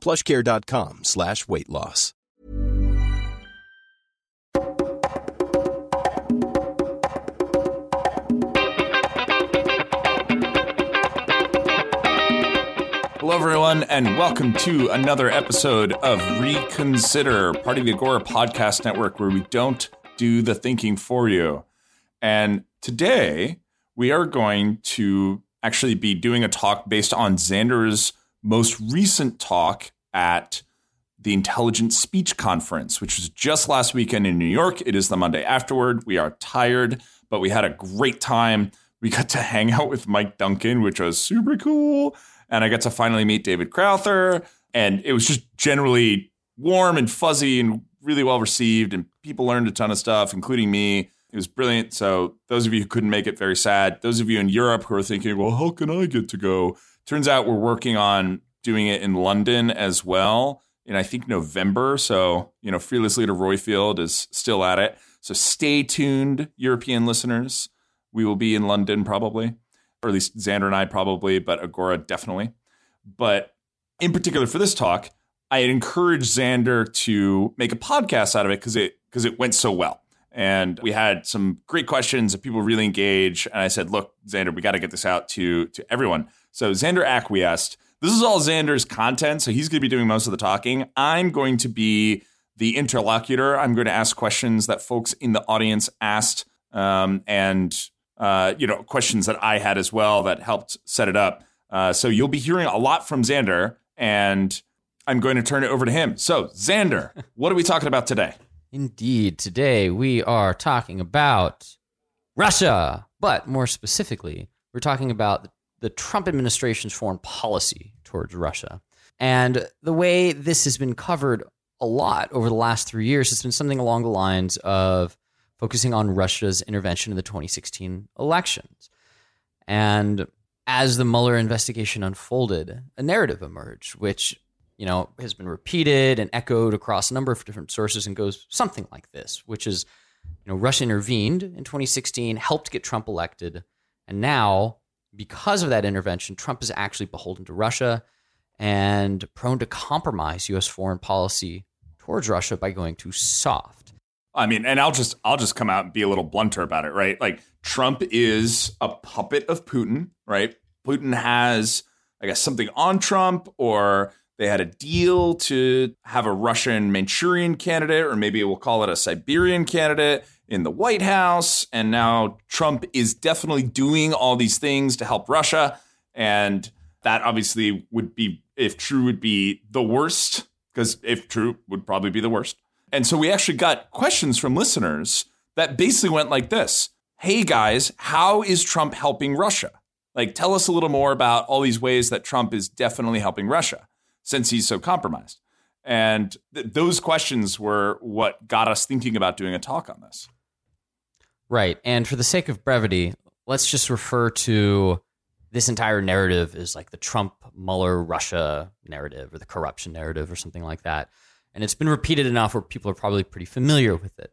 plushcare.com slash weight loss. Hello, everyone, and welcome to another episode of Reconsider, part of the Agora Podcast Network, where we don't do the thinking for you. And today, we are going to actually be doing a talk based on Xander's most recent talk at the Intelligent Speech Conference, which was just last weekend in New York. It is the Monday afterward. We are tired, but we had a great time. We got to hang out with Mike Duncan, which was super cool. And I got to finally meet David Crowther. And it was just generally warm and fuzzy and really well received. And people learned a ton of stuff, including me. It was brilliant. So, those of you who couldn't make it, very sad. Those of you in Europe who are thinking, well, how can I get to go? Turns out we're working on doing it in London as well in I think November. So, you know, Fearless Leader Roifield is still at it. So stay tuned, European listeners. We will be in London probably, or at least Xander and I probably, but Agora definitely. But in particular for this talk, I had encouraged Xander to make a podcast out of it because it because it went so well. And we had some great questions and people really engaged. And I said, look, Xander, we got to get this out to to everyone. So Xander acquiesced. This is all Xander's content, so he's going to be doing most of the talking. I'm going to be the interlocutor. I'm going to ask questions that folks in the audience asked, um, and uh, you know, questions that I had as well that helped set it up. Uh, so you'll be hearing a lot from Xander, and I'm going to turn it over to him. So, Xander, what are we talking about today? Indeed, today we are talking about Russia, but more specifically, we're talking about the Trump administration's foreign policy towards Russia. And the way this has been covered a lot over the last three years has been something along the lines of focusing on Russia's intervention in the 2016 elections. And as the Mueller investigation unfolded, a narrative emerged, which you know has been repeated and echoed across a number of different sources, and goes something like this, which is, you know, Russia intervened in 2016, helped get Trump elected, and now because of that intervention, Trump is actually beholden to Russia and prone to compromise U.S. foreign policy towards Russia by going too soft. I mean, and I'll just I'll just come out and be a little blunter about it, right? Like Trump is a puppet of Putin, right? Putin has, I guess, something on Trump, or they had a deal to have a Russian Manchurian candidate, or maybe we'll call it a Siberian candidate in the White House. And now Trump is definitely doing all these things to help Russia. And that obviously would be, if true, would be the worst, because if true, would probably be the worst. And so we actually got questions from listeners that basically went like this Hey guys, how is Trump helping Russia? Like, tell us a little more about all these ways that Trump is definitely helping Russia since he's so compromised. And th- those questions were what got us thinking about doing a talk on this. Right. And for the sake of brevity, let's just refer to this entire narrative as like the Trump Mueller Russia narrative or the corruption narrative or something like that. And it's been repeated enough where people are probably pretty familiar with it.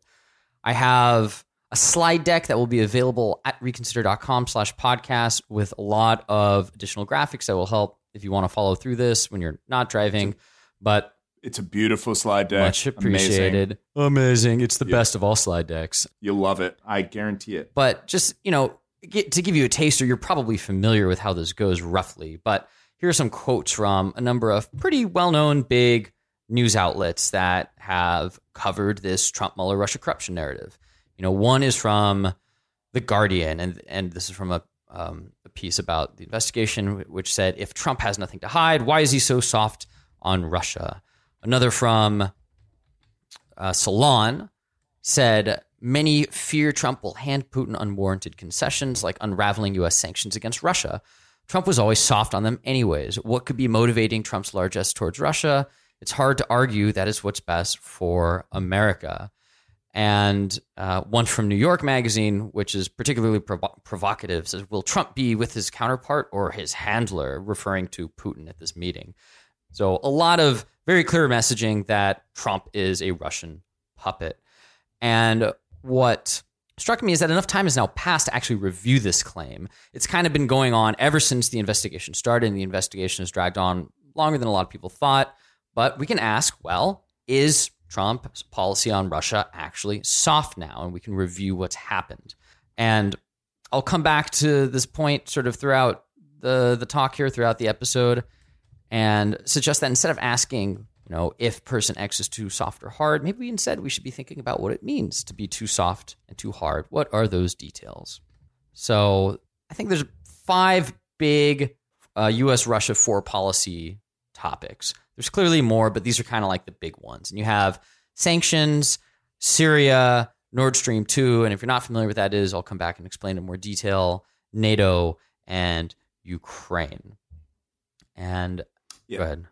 I have a slide deck that will be available at reconsider.com slash podcast with a lot of additional graphics that will help if you want to follow through this when you're not driving. But it's a beautiful slide deck. Much appreciated. Amazing. Amazing. It's the yeah. best of all slide decks. You'll love it. I guarantee it. But just, you know, get, to give you a taster, you're probably familiar with how this goes roughly. But here are some quotes from a number of pretty well known, big news outlets that have covered this Trump Mueller Russia corruption narrative. You know, one is from the Guardian, and and this is from a um, a piece about the investigation, which said if Trump has nothing to hide, why is he so soft on Russia? Another from uh, Salon said many fear Trump will hand Putin unwarranted concessions, like unraveling U.S. sanctions against Russia. Trump was always soft on them, anyways. What could be motivating Trump's largesse towards Russia? It's hard to argue that is what's best for America. And uh, one from New York Magazine, which is particularly provo- provocative, says, Will Trump be with his counterpart or his handler, referring to Putin at this meeting? So, a lot of very clear messaging that Trump is a Russian puppet. And what struck me is that enough time has now passed to actually review this claim. It's kind of been going on ever since the investigation started, and the investigation has dragged on longer than a lot of people thought. But we can ask, well, is Trump's policy on Russia actually soft now? And we can review what's happened. And I'll come back to this point sort of throughout the the talk here throughout the episode and suggest that instead of asking you know, if person X is too soft or hard, maybe instead we should be thinking about what it means to be too soft and too hard. What are those details? So I think there's five big uh, U.S. Russia foreign policy topics. There's clearly more, but these are kind of like the big ones. And you have sanctions, Syria, Nord Stream 2. And if you're not familiar with that is, I'll come back and explain in more detail. NATO and Ukraine. And yeah. go ahead.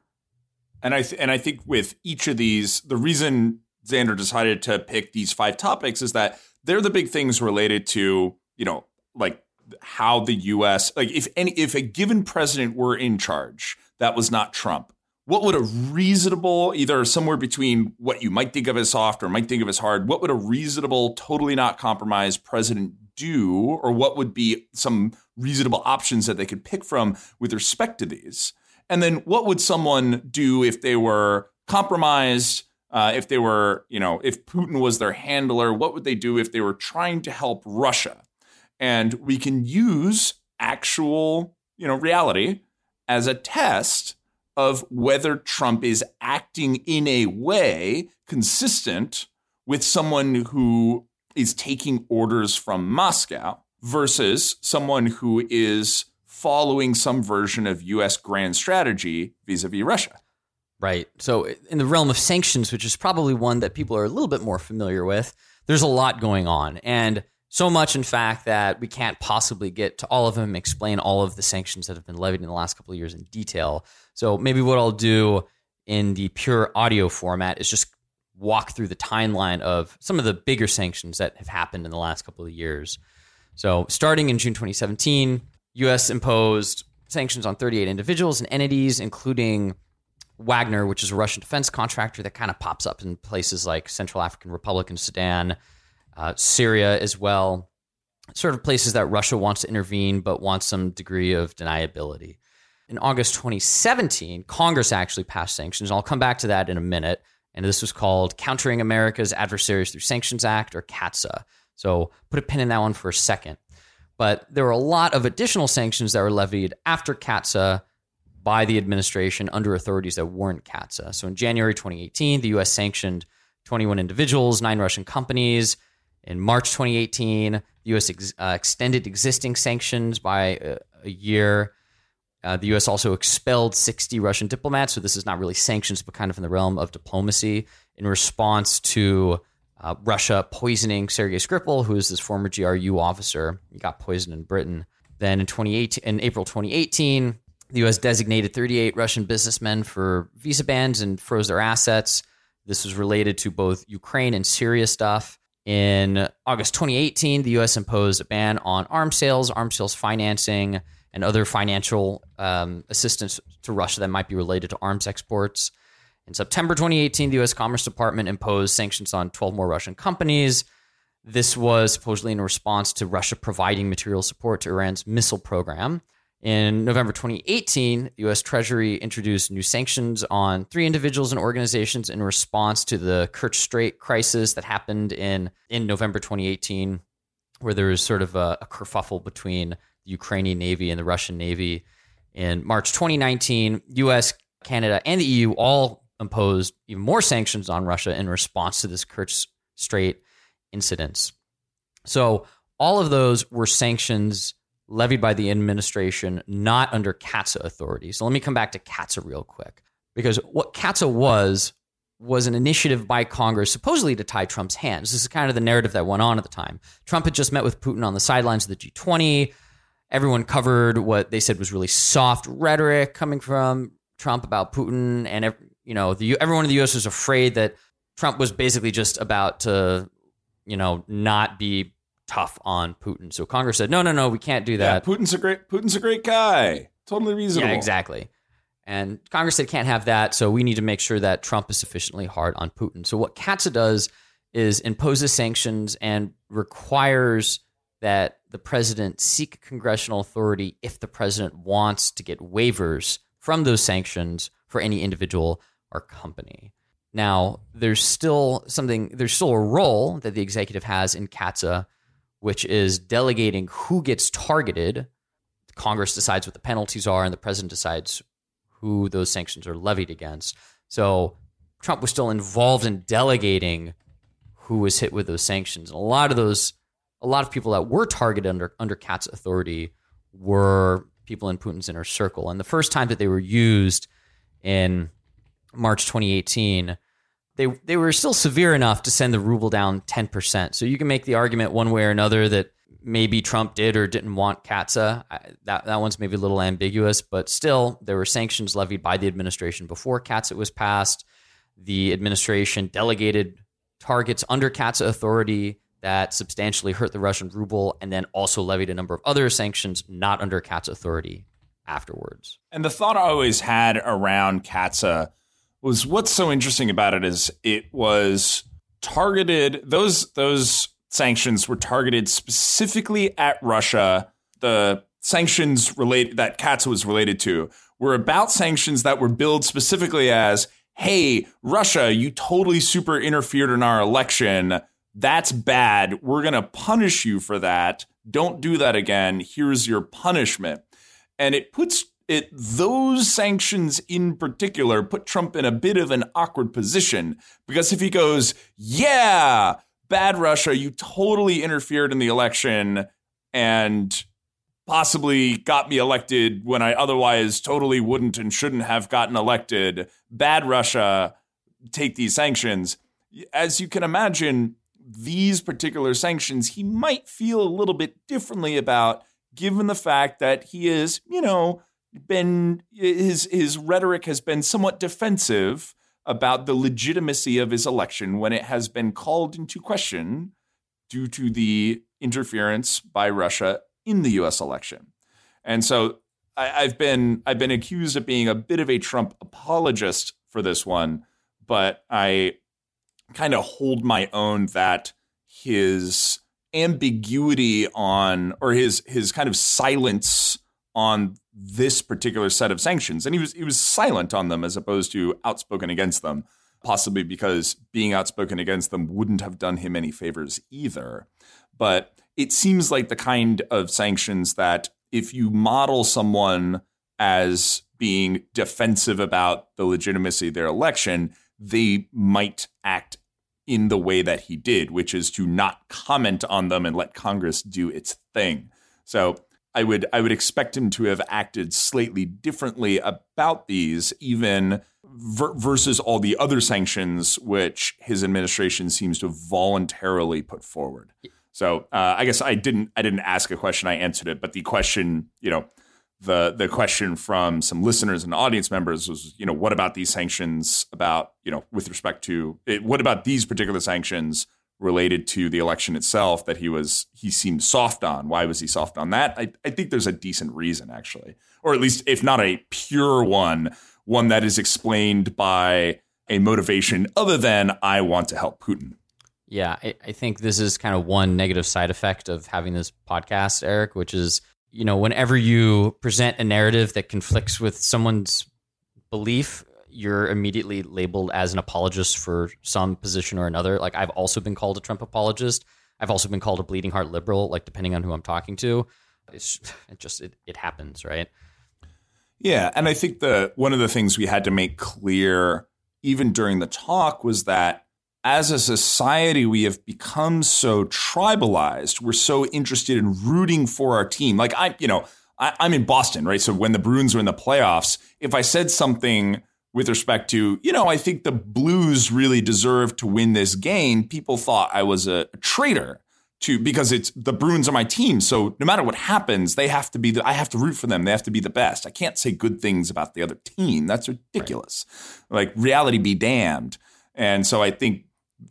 And I th- and I think with each of these, the reason Xander decided to pick these five topics is that they're the big things related to you know like how the U.S. like if any if a given president were in charge that was not Trump, what would a reasonable either somewhere between what you might think of as soft or might think of as hard, what would a reasonable, totally not compromised president do, or what would be some reasonable options that they could pick from with respect to these? And then what would someone do if they were compromised? Uh, if they were, you know, if Putin was their handler, what would they do if they were trying to help Russia? And we can use actual, you know, reality as a test of whether Trump is acting in a way consistent with someone who is taking orders from Moscow versus someone who is following some version of US grand strategy vis a vis Russia. Right. So, in the realm of sanctions, which is probably one that people are a little bit more familiar with, there's a lot going on. And so much, in fact, that we can't possibly get to all of them, explain all of the sanctions that have been levied in the last couple of years in detail. So, maybe what I'll do in the pure audio format is just walk through the timeline of some of the bigger sanctions that have happened in the last couple of years. So, starting in June 2017, U.S. imposed sanctions on 38 individuals and entities, including Wagner, which is a Russian defense contractor that kind of pops up in places like Central African Republic and Sudan, uh, Syria as well, sort of places that Russia wants to intervene but wants some degree of deniability. In August 2017, Congress actually passed sanctions. I'll come back to that in a minute. And this was called Countering America's Adversaries Through Sanctions Act, or CAATSA. So put a pin in that one for a second. But there were a lot of additional sanctions that were levied after CAATSA by the administration under authorities that weren't CAATSA. So in January 2018, the U.S. sanctioned 21 individuals, nine Russian companies. In March 2018, the U.S. Ex- uh, extended existing sanctions by a, a year. Uh, the U.S. also expelled 60 Russian diplomats. So this is not really sanctions, but kind of in the realm of diplomacy in response to uh, Russia poisoning Sergei Skripal, who is this former GRU officer. He got poisoned in Britain. Then in 2018, in April 2018, the U.S. designated 38 Russian businessmen for visa bans and froze their assets. This was related to both Ukraine and Syria stuff. In August 2018, the U.S. imposed a ban on arms sales, arms sales financing, and other financial um, assistance to Russia that might be related to arms exports. In September 2018, the U.S. Commerce Department imposed sanctions on 12 more Russian companies. This was supposedly in response to Russia providing material support to Iran's missile program. In November 2018, the U.S. Treasury introduced new sanctions on three individuals and organizations in response to the Kerch Strait crisis that happened in, in November 2018, where there was sort of a, a kerfuffle between the Ukrainian Navy and the Russian Navy. In March 2019, U.S., Canada, and the EU all imposed even more sanctions on Russia in response to this Kerch Strait incidents. So all of those were sanctions levied by the administration, not under CAATSA authority. So let me come back to CAATSA real quick. Because what CAATSA was, was an initiative by Congress supposedly to tie Trump's hands. This is kind of the narrative that went on at the time. Trump had just met with Putin on the sidelines of the G20. Everyone covered what they said was really soft rhetoric coming from Trump about Putin, and you know, the, everyone in the U.S. was afraid that Trump was basically just about to, you know, not be tough on Putin. So Congress said, no, no, no, we can't do that. Yeah, Putin's a great Putin's a great guy. Totally reasonable. Yeah, exactly. And Congress said can't have that, so we need to make sure that Trump is sufficiently hard on Putin. So what CAATSA does is imposes sanctions and requires that the president seek congressional authority if the president wants to get waivers from those sanctions for any individual company. Now, there's still something, there's still a role that the executive has in CAATSA, which is delegating who gets targeted. Congress decides what the penalties are, and the president decides who those sanctions are levied against. So Trump was still involved in delegating who was hit with those sanctions. And a lot of those, a lot of people that were targeted under under CAATSA authority were people in Putin's inner circle. And the first time that they were used in March 2018, they they were still severe enough to send the ruble down 10%. So you can make the argument one way or another that maybe Trump did or didn't want CAATSA. That that one's maybe a little ambiguous, but still there were sanctions levied by the administration before CAATSA was passed. The administration delegated targets under CAATSA authority that substantially hurt the Russian ruble and then also levied a number of other sanctions not under CAATSA authority afterwards. And the thought I always had around CAATSA was what's so interesting about it is it was targeted those those sanctions were targeted specifically at Russia. The sanctions relate that CAATSA was related to were about sanctions that were billed specifically as, "Hey, Russia, you totally super interfered in our election. That's bad. We're going to punish you for that. Don't do that again. Here's your punishment." And it puts it those sanctions in particular put Trump in a bit of an awkward position because if he goes, "Yeah, bad Russia, you totally interfered in the election and possibly got me elected when I otherwise totally wouldn't and shouldn't have gotten elected. Bad Russia, take these sanctions. As you can imagine, these particular sanctions he might feel a little bit differently about given the fact that he is, you know, been his his rhetoric has been somewhat defensive about the legitimacy of his election when it has been called into question due to the interference by Russia in the U.S. election. And so I, have been I've been accused of being a bit of a Trump apologist for this one, but I kind of hold my own that his ambiguity on or his his kind of silence on this particular set of sanctions, and he was he was silent on them as opposed to outspoken against them, possibly because being outspoken against them wouldn't have done him any favors either. But it seems like the kind of sanctions that if you model someone as being defensive about the legitimacy of their election, they might act in the way that he did, which is to not comment on them and let Congress do its thing. So I would I would expect him to have acted slightly differently about these, even ver- versus all the other sanctions which his administration seems to voluntarily put forward. So uh, I guess I didn't I didn't ask a question, I answered it, but the question, you know, the the question from some listeners and audience members was, you know, what about these sanctions about, you know, with respect to it, what about these particular sanctions related to the election itself that he was he seemed soft on. Why was he soft on that? I, I think there's a decent reason actually, or at least if not a pure one, one that is explained by a motivation other than I want to help Putin. Yeah, I, I think this is kind of one negative side effect of having this podcast, Eric, which is you know whenever you present a narrative that conflicts with someone's belief you're immediately labeled as an apologist for some position or another. Like I've also been called a Trump apologist. I've also been called a bleeding heart liberal, like depending on who I'm talking to. It's it just it, it happens, right? Yeah, and I think the one of the things we had to make clear even during the talk was that as a society, we have become so tribalized. We're so interested in rooting for our team. Like I, you know, I, I'm in Boston, right? So when the Bruins were in the playoffs, if I said something with respect to, you know, I think the Blues really deserve to win this game, people thought I was a, a traitor to because it's the Bruins are my team. So no matter what happens, they have to be the I have to root for them. They have to be the best. I can't say good things about the other team. That's ridiculous. Right. Like reality be damned. And so I think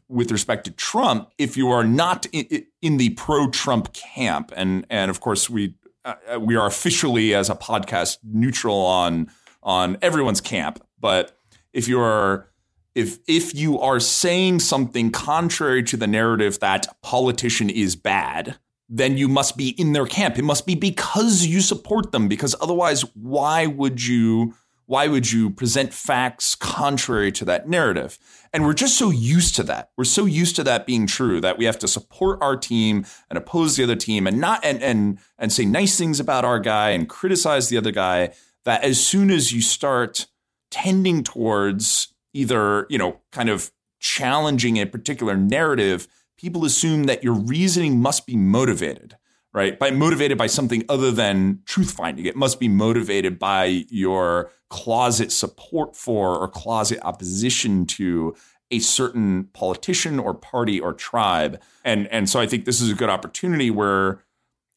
with respect to Trump, if you are not in, in the pro-Trump camp, and and of course we uh, we are officially as a podcast neutral on on everyone's camp, but if you are if if you are saying something contrary to the narrative that politician is bad, then you must be in their camp. It must be because you support them because otherwise why would you why would you present facts contrary to that narrative? And we're just so used to that. We're so used to that being true that we have to support our team and oppose the other team and not and and and say nice things about our guy and criticize the other guy that as soon as you start tending towards either, you know, kind of challenging a particular narrative, people assume that your reasoning must be motivated right? By motivated by something other than truth finding. It must be motivated by your closet support for or closet opposition to a certain politician or party or tribe. And and so I think this is a good opportunity where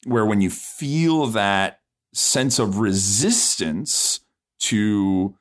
where when you feel that sense of resistance to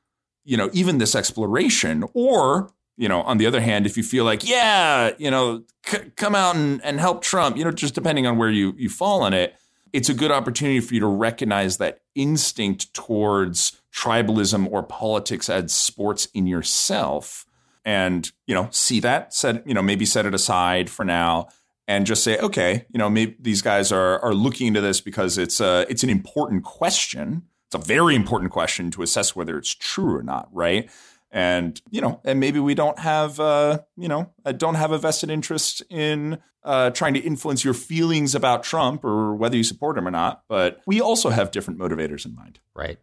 you know even this exploration or you know, on the other hand, if you feel like, yeah, you know, c- come out and, and help Trump, you know, just depending on where you, you fall on it, it's a good opportunity for you to recognize that instinct towards tribalism or politics as sports in yourself and, you know, see that, set, you know, maybe set it aside for now and just say, okay, you know, maybe these guys are, are looking into this because it's a, it's an important question. It's a very important question to assess whether it's true or not, right? and you know and maybe we don't have uh you know I don't have a vested interest in uh trying to influence your feelings about Trump or whether you support him or not but we also have different motivators in mind. Right.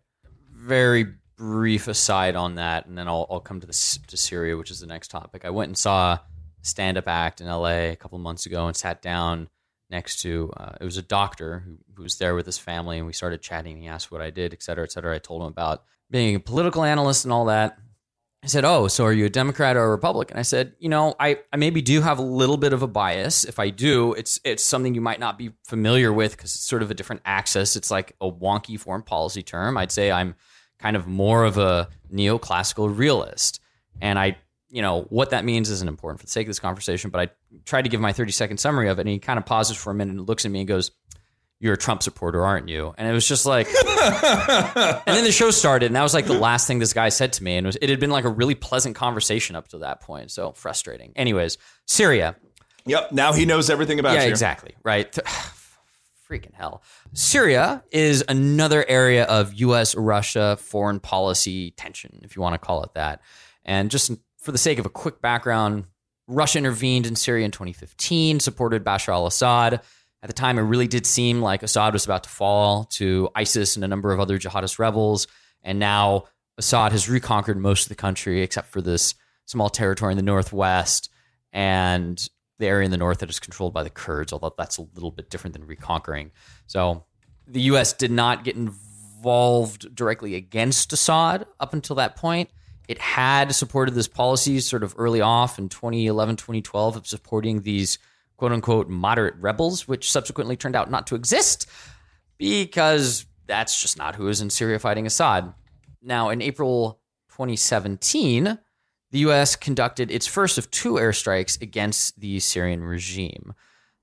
Very brief aside on that and then I'll, I'll come to this to Syria which is the next topic. I went and saw a stand-up act in LA a couple months ago and sat down next to uh, it was a doctor who, who was there with his family and we started chatting he asked what I did et cetera et cetera I told him about being a political analyst and all that I said, Oh, so are you a Democrat or a Republican? I said, You know, I, I maybe do have a little bit of a bias. If I do, it's it's something you might not be familiar with because it's sort of a different axis. It's like a wonky foreign policy term. I'd say I'm kind of more of a neoclassical realist. And I, you know, what that means isn't important for the sake of this conversation, but I tried to give my 30 second summary of it. And he kind of pauses for a minute and looks at me and goes, you're a Trump supporter, aren't you? And it was just like, and then the show started, and that was like the last thing this guy said to me, and it, was, it had been like a really pleasant conversation up to that point. So frustrating. Anyways, Syria. Yep. Now he knows everything about yeah, you. exactly. Right. Freaking hell. Syria is another area of U.S. Russia foreign policy tension, if you want to call it that. And just for the sake of a quick background, Russia intervened in Syria in 2015, supported Bashar al Assad at the time, it really did seem like Assad was about to fall to ISIS and a number of other jihadist rebels. And now Assad has reconquered most of the country except for this small territory in the northwest and the area in the north that is controlled by the Kurds, although that's a little bit different than reconquering. So the U.S. did not get involved directly against Assad up until that point. It had supported this policy sort of early off in 2011, 2012 of supporting these quote unquote moderate rebels, which subsequently turned out not to exist because that's just not who is in Syria fighting Assad. Now, in April 2017, the U.S. conducted its first of two airstrikes against the Syrian regime.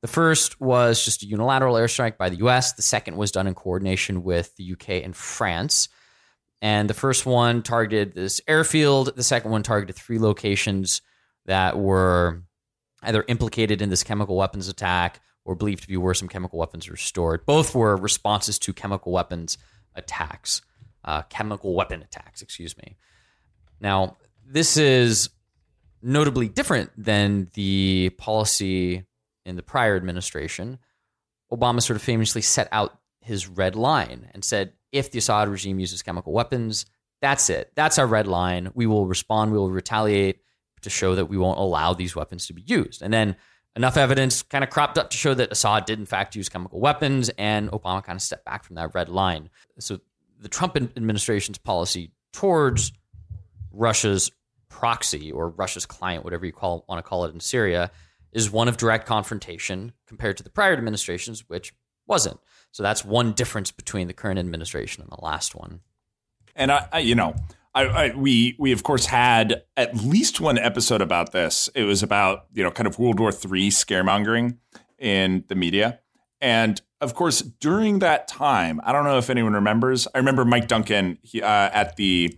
The first was just a unilateral airstrike by the U.S., the second was done in coordination with the UK and France. And the first one targeted this airfield, the second one targeted three locations that were either implicated in this chemical weapons attack or believed to be where some chemical weapons were stored. Both were responses to chemical weapons attacks, uh, chemical weapon attacks, excuse me. Now, this is notably different than the policy in the prior administration. Obama sort of famously set out his red line and said if the Assad regime uses chemical weapons, That's it. That's our red line. We will respond. We will retaliate to show that we won't allow these weapons to be used. And then enough evidence kind of cropped up to show that Assad did in fact use chemical weapons, and Obama kind of stepped back from that red line. So the Trump administration's policy towards Russia's proxy or Russia's client, whatever you call want to call it in Syria, is one of direct confrontation compared to the prior administrations, which wasn't. So that's one difference between the current administration and the last one. And I, I you know, I, I, we we of course had at least one episode about this. It was about you know kind of World War III scaremongering in the media, and of course during that time, I don't know if anyone remembers. I remember Mike Duncan he, uh, at the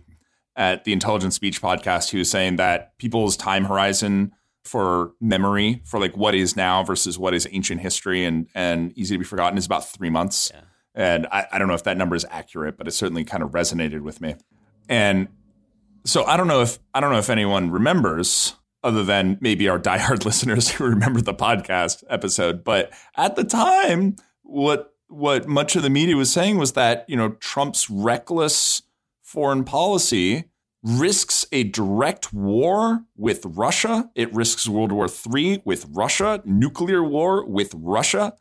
at the Intelligent Speech podcast. He was saying that people's time horizon for memory for like what is now versus what is ancient history and and easy to be forgotten is about three months. Yeah. And I, I don't know if that number is accurate, but it certainly kind of resonated with me. And so I don't know if I don't know if anyone remembers other than maybe our diehard listeners who remember the podcast episode. But at the time, what what much of the media was saying was that, you know, Trump's reckless foreign policy risks a direct war with Russia. It risks World War III with Russia, nuclear war with Russia.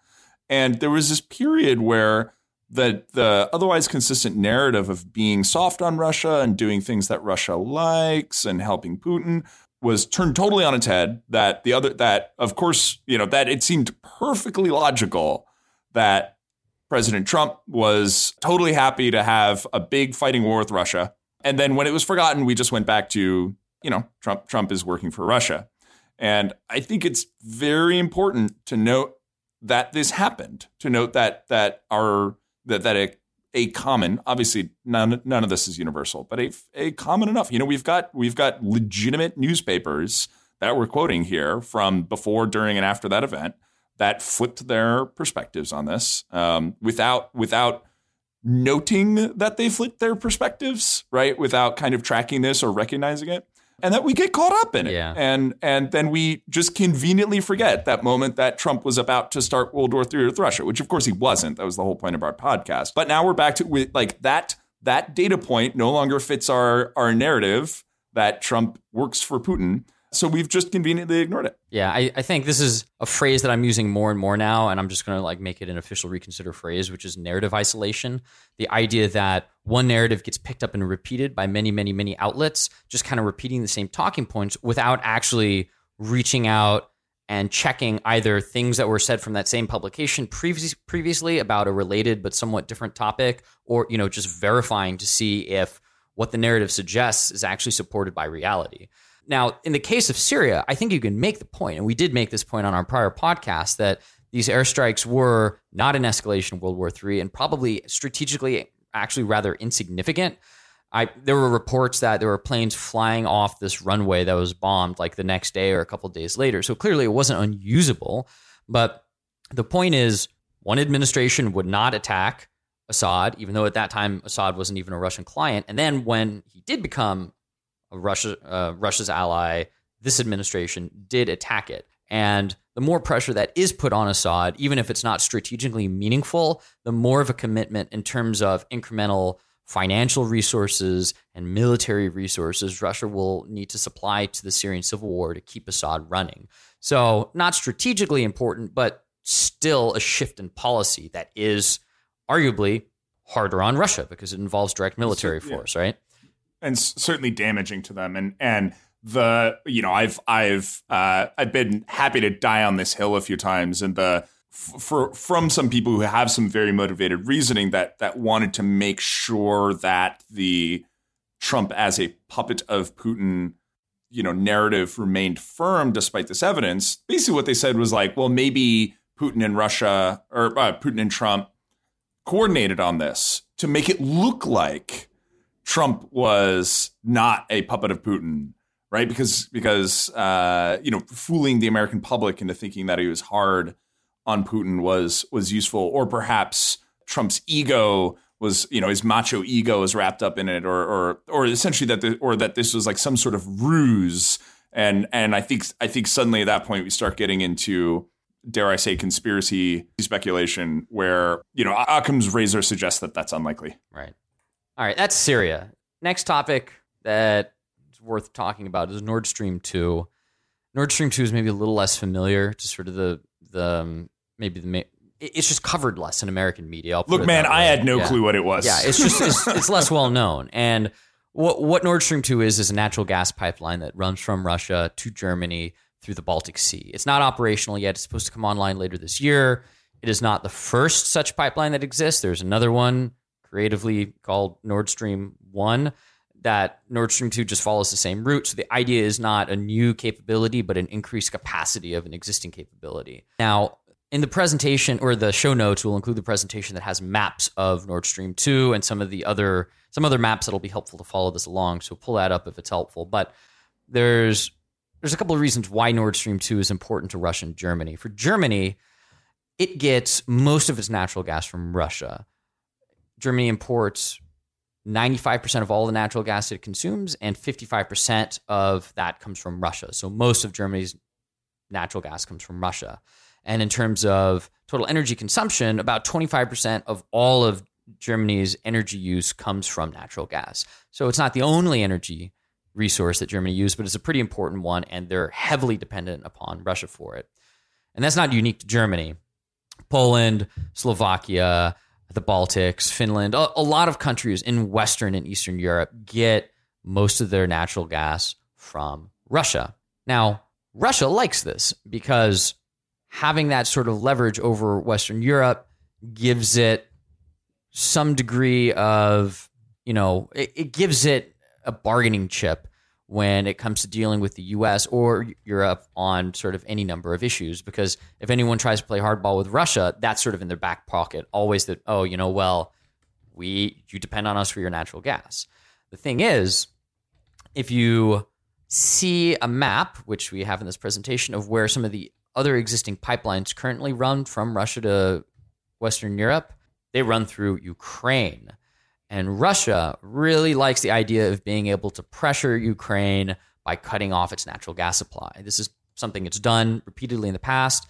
And there was this period where the the otherwise consistent narrative of being soft on Russia and doing things that Russia likes and helping Putin was turned totally on its head. That the other that of course you know that it seemed perfectly logical that President Trump was totally happy to have a big fighting war with Russia, and then when it was forgotten, we just went back to you know Trump Trump is working for Russia, and I think it's very important to note that this happened. To note that that our that that a, a common obviously none none of this is universal but a, a common enough you know we've got we've got legitimate newspapers that we're quoting here from before during and after that event that flipped their perspectives on this um, without without noting that they flipped their perspectives right without kind of tracking this or recognizing it and that we get caught up in it. Yeah. And and then we just conveniently forget that moment that Trump was about to start World War III with Russia, which of course he wasn't. That was the whole point of our podcast. But now we're back to with like that that data point no longer fits our our narrative that Trump works for Putin. So we've just conveniently ignored it. Yeah, I, I think this is a phrase that I'm using more and more now, and I'm just going to like make it an official reconsider phrase, which is narrative isolation. The idea that one narrative gets picked up and repeated by many, many, many outlets, just kind of repeating the same talking points without actually reaching out and checking either things that were said from that same publication previous, previously about a related but somewhat different topic, or you know just verifying to see if what the narrative suggests is actually supported by reality. Now, in the case of Syria, I think you can make the point, and we did make this point on our prior podcast, that these airstrikes were not an escalation of World War III and probably strategically actually rather insignificant. I, there were reports that there were planes flying off this runway that was bombed like the next day or a couple days later. So clearly it wasn't unusable. But the point is, one administration would not attack Assad, even though at that time Assad wasn't even a Russian client. And then when he did become Russia, uh, Russia's ally, this administration did attack it. And the more pressure that is put on Assad, even if it's not strategically meaningful, the more of a commitment in terms of incremental financial resources and military resources Russia will need to supply to the Syrian civil war to keep Assad running. So, not strategically important, but still a shift in policy that is arguably harder on Russia because it involves direct military force, right? And certainly damaging to them. And and the you know I've I've uh, I've been happy to die on this hill a few times, and the for from some people who have some very motivated reasoning that that wanted to make sure that the Trump as a puppet of Putin you know narrative remained firm despite this evidence. Basically, what they said was like, well, maybe Putin and Russia or uh, Putin and Trump coordinated on this to make it look like Trump was not a puppet of Putin, right? Because because uh, you know fooling the American public into thinking that he was hard on Putin was was useful, or perhaps Trump's ego was you know his macho ego was wrapped up in it, or or or essentially that the, or that this was like some sort of ruse. And and I think I think suddenly at that point we start getting into dare I say conspiracy speculation where you know Occam's razor suggests that that's unlikely. Right. All right, that's Syria. next topic that is worth talking about is Nord Stream 2. Nord Stream 2 is maybe a little less familiar to sort of the the um, maybe the ma- it's just covered less in American media. Look, man, I had no Yeah. clue what it was. Yeah, it's just it's, it's less well known. And what what Nord Stream two is is a natural gas pipeline that runs from Russia to Germany through the Baltic Sea. It's not operational yet. It's supposed to come online later this year. It is not the first such pipeline that exists. There's another one creatively called Nord Stream one. That Nord Stream 2 just follows the same route. So the idea is not a new capability, but an increased capacity of an existing capability. Now, in the presentation or the show notes, we'll include the presentation that has maps of Nord Stream 2 and some of the other some other maps that'll be helpful to follow this along. So pull that up if it's helpful. But there's there's a couple of reasons why Nord Stream 2 is important to Russia and Germany. For Germany, it gets most of its natural gas from Russia. Germany imports 95% of all the natural gas it consumes, and 55% of that comes from Russia. So most of Germany's natural gas comes from Russia. And in terms of total energy consumption, about 25% of all of Germany's energy use comes from natural gas. So it's not the only energy resource that Germany uses, but it's a pretty important one, and they're heavily dependent upon Russia for it. And that's not unique to Germany. Poland, Slovakia, the Baltics, Finland, a, a lot of countries in Western and Eastern Europe get most of their natural gas from Russia. Now, Russia likes this because having that sort of leverage over Western Europe gives it some degree of, you know, it, it gives it a bargaining chip when it comes to dealing with the US or Europe on sort of any number of issues. Because if anyone tries to play hardball with Russia, that's sort of in their back pocket. Always that, oh, you know, well, we you depend on us for your natural gas. The thing is, if you see a map, which we have in this presentation, of where some of the other existing pipelines currently run from Russia to Western Europe, they run through Ukraine. And Russia really likes the idea of being able to pressure Ukraine by cutting off its natural gas supply. This is something it's done repeatedly in the past.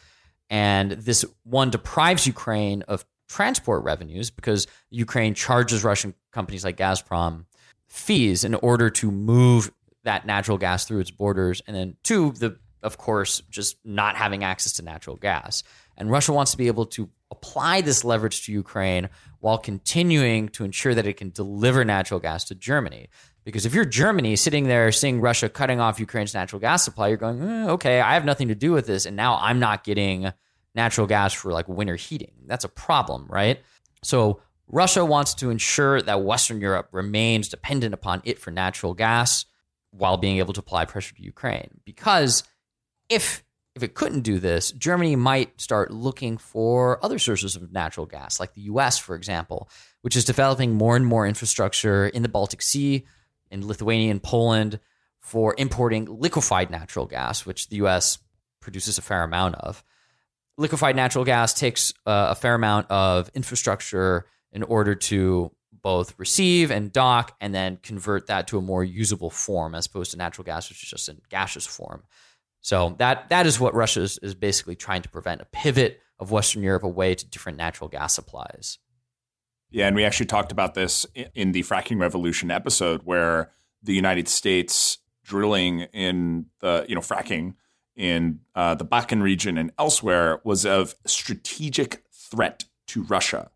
And this one deprives Ukraine of transport revenues because Ukraine charges Russian companies like Gazprom fees in order to move that natural gas through its borders. And then, two, the of course, just not having access to natural gas. And Russia wants to be able to apply this leverage to Ukraine while continuing to ensure that it can deliver natural gas to Germany. Because if you're Germany sitting there seeing Russia cutting off Ukraine's natural gas supply, you're going, "Eh, okay, I have nothing to do with this. And now I'm not getting natural gas for like winter heating. That's a problem, right? So Russia wants to ensure that Western Europe remains dependent upon it for natural gas while being able to apply pressure to Ukraine. Because if if it couldn't do this, Germany might start looking for other sources of natural gas, like the US, for example, which is developing more and more infrastructure in the Baltic Sea, in Lithuania and Poland for importing liquefied natural gas, which the US produces a fair amount of. Liquefied natural gas takes uh, a fair amount of infrastructure in order to both receive and dock and then convert that to a more usable form as opposed to natural gas, which is just in gaseous form. So that that is what Russia is, is basically trying to prevent a pivot of Western Europe away to different natural gas supplies. Yeah, and we actually talked about this in the fracking revolution episode where the United States drilling in the you know fracking in uh, the Bakken region and elsewhere was of strategic threat to Russia.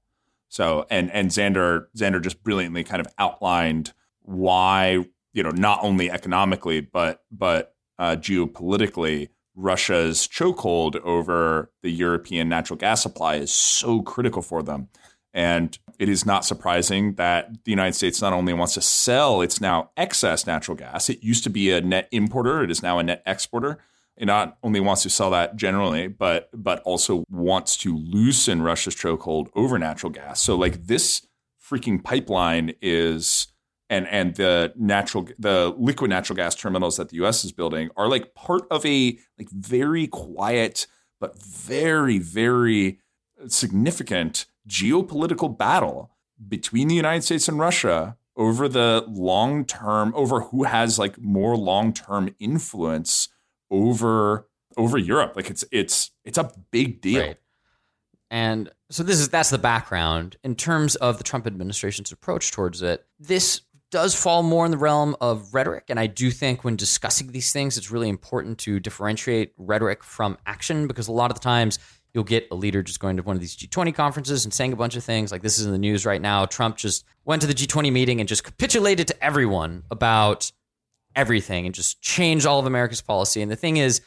So and and Xander Xander just brilliantly kind of outlined why you know not only economically but but uh, geopolitically Russia's chokehold over the European natural gas supply is so critical for them. And it is not surprising that the United States not only wants to sell its now excess natural gas, it used to be a net importer, it is now a net exporter. It not only wants to sell that generally, but but also wants to loosen Russia's chokehold over natural gas. So like this freaking pipeline is and and the natural the liquid natural gas terminals that the US is building are like part of a like very quiet but very very significant geopolitical battle between the United States and Russia over the long term over who has like more long term influence over over Europe. Like it's it's it's a big deal. Right. And so this is that's the background in terms of the Trump administration's approach towards it. This does fall more in the realm of rhetoric. And I do think when discussing these things, it's really important to differentiate rhetoric from action because a lot of the times you'll get a leader just going to one of these G20 conferences and saying a bunch of things. Like this is in the news right now. Trump just went to the G20 meeting and just capitulated to everyone about everything and just changed all of America's policy. And the thing is,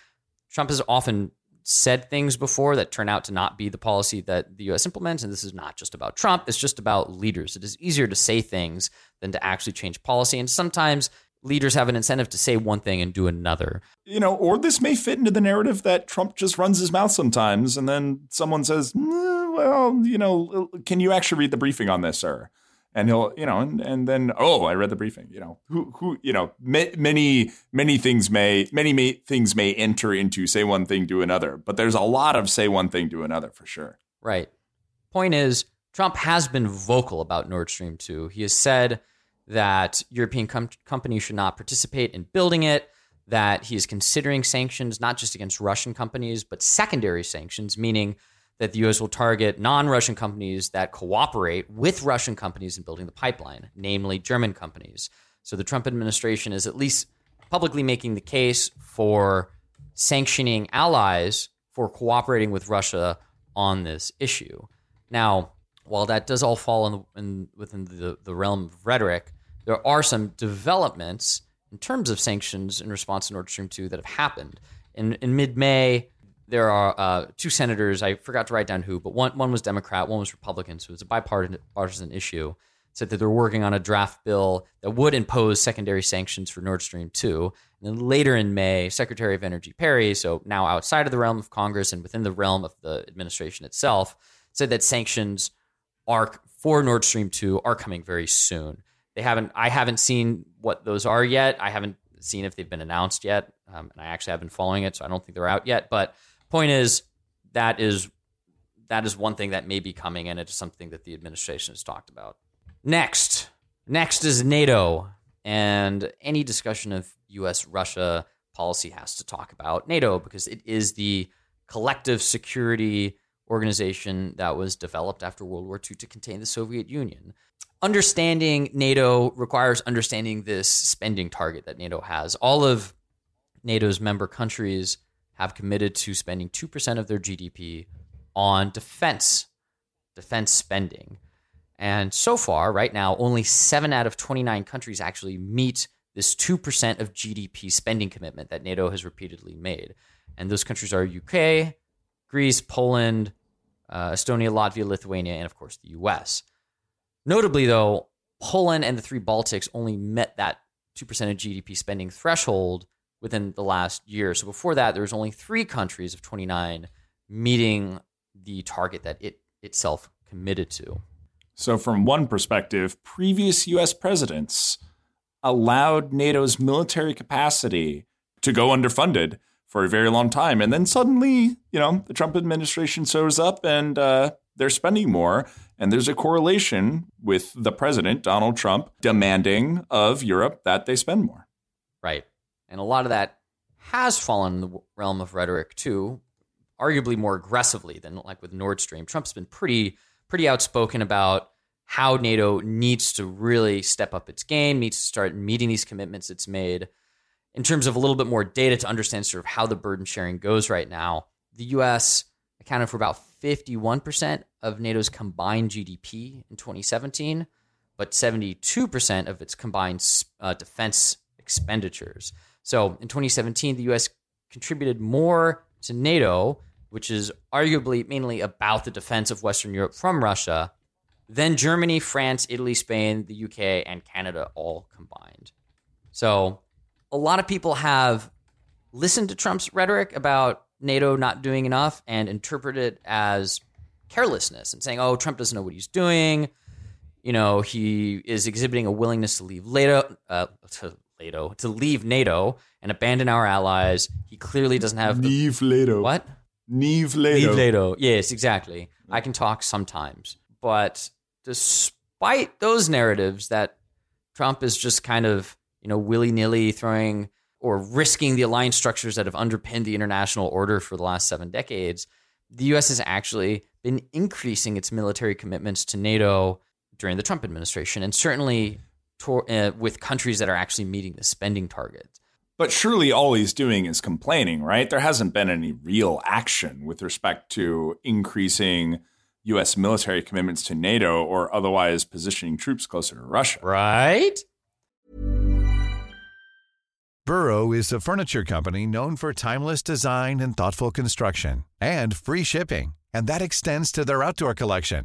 Trump has often said things before that turn out to not be the policy that the US implements. And this is not just about Trump, it's just about leaders. It is easier to say things than to actually change policy. And sometimes leaders have an incentive to say one thing and do another. You know, or this may fit into the narrative that Trump just runs his mouth sometimes. And then someone says, mm, well, you know, can you actually read the briefing on this, sir? And he'll you know and, and then oh i read the briefing you know who who you know many many things may many may, things may enter into say one thing do another. But there's a lot of say one thing do another for sure. Right. Point is trump has been vocal about nord stream 2 he has said that european com- companies should not participate in building it that he is considering sanctions not just against russian companies but secondary sanctions meaning that the U.S. will target non Russian companies that cooperate with Russian companies in building the pipeline, namely German companies. So the Trump administration is at least publicly making the case for sanctioning allies for cooperating with Russia on this issue. Now, while that does all fall in, in, within the, the realm of rhetoric, there are some developments in terms of sanctions in response to Nord Stream 2 that have happened. In, in mid May, there are uh, two senators. I forgot to write down who, but one one was Democrat, one was Republican. So it was a bipartisan issue. Said that they're working on a draft bill that would impose secondary sanctions for Nord Stream 2. And then later in May, Secretary of Energy Perry, so now outside of the realm of Congress and within the realm of the administration itself, said that sanctions are for Nord Stream 2 are coming very soon. They haven't I haven't seen what those are yet. I haven't seen if they've been announced yet. Um, and I actually have been following it, so I don't think they're out yet. But point is that is that is one thing that may be coming, and it's something that the administration has talked about. Next, next is NATO, and any discussion of U.S. Russia policy has to talk about NATO because it is the collective security organization that was developed after World War II to contain the Soviet Union. Understanding NATO requires understanding this spending target that NATO has. All of NATO's member countries have committed to spending 2% of their GDP on defense, defense spending. And so far, right now, only seven out of 29 countries actually meet this 2% of GDP spending commitment that NATO has repeatedly made. And those countries are UK, Greece, Poland, uh, Estonia, Latvia, Lithuania, and of course the US. Notably, though, Poland and the three Baltics only met that 2% of GDP spending threshold within the last year. So before that, there was only three countries of 29 meeting the target that it itself committed to. So, from one perspective, previous US presidents allowed NATO's military capacity to go underfunded for a very long time. And then suddenly, you know, the Trump administration shows up and uh, they're spending more. And there's a correlation with the president, Donald Trump, demanding of Europe that they spend more. Right. And a lot of that has fallen in the realm of rhetoric too, arguably more aggressively than like with Nord Stream. Trump's been pretty pretty outspoken about how NATO needs to really step up its game, needs to start meeting these commitments it's made. In terms of a little bit more data to understand sort of how the burden sharing goes right now, the US accounted for about 51% of NATO's combined GDP in 2017, but 72% of its combined uh, defense expenditures. So in 2017, the U.S. contributed more to NATO, which is arguably mainly about the defense of Western Europe from Russia, than Germany, France, Italy, Spain, the UK, and Canada all combined. So a lot of people have listened to Trump's rhetoric about NATO not doing enough and interpreted it as carelessness and saying, oh, Trump doesn't know what he's doing. You know, he is exhibiting a willingness to leave NATO, uh, to NATO to leave NATO and abandon our allies. He clearly doesn't have the, leave NATO. What? Leave NATO. Leave NATO. Yes, exactly. I can talk sometimes, but despite those narratives that Trump is just kind of you know willy nilly throwing or risking the alliance structures that have underpinned the international order for the last seven decades, the U.S. has actually been increasing its military commitments to NATO during the Trump administration, and certainly to, uh, with countries that are actually meeting the spending targets. But surely all he's doing is complaining, right? There hasn't been any real action with respect to increasing U.S. military commitments to NATO or otherwise positioning troops closer to Russia. Right? Burrow is a furniture company known for timeless design and thoughtful construction and free shipping, and that extends to their outdoor collection.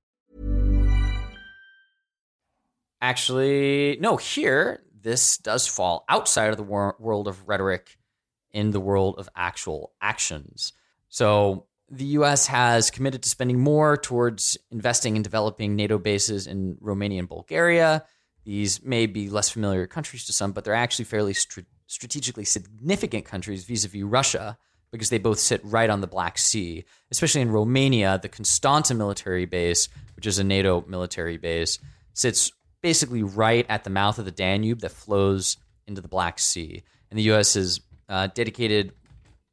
Actually, no, here, this does fall outside of the wor- world of rhetoric in the world of actual actions. So the US has committed to spending more towards investing in developing NATO bases in Romania and Bulgaria. These may be less familiar countries to some, but they're actually fairly str- strategically significant countries vis a vis Russia because they both sit right on the Black Sea. Especially in Romania, the Constanta military base, which is a NATO military base, sits basically right at the mouth of the Danube that flows into the Black Sea. And the U.S. has uh, dedicated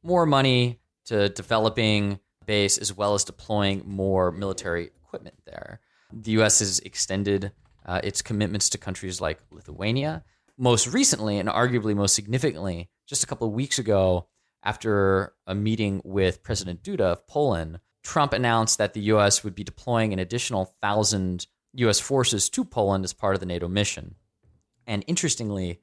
more money to developing base as well as deploying more military equipment there. The U.S. has extended uh, its commitments to countries like Lithuania. Most recently, and arguably most significantly, just a couple of weeks ago, after a meeting with President Duda of Poland, Trump announced that the U.S. would be deploying an additional thousand U.S. forces to Poland as part of the NATO mission. And interestingly,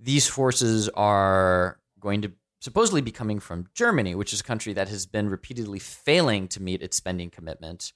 these forces are going to supposedly be coming from Germany, which is a country that has been repeatedly failing to meet its spending commitment,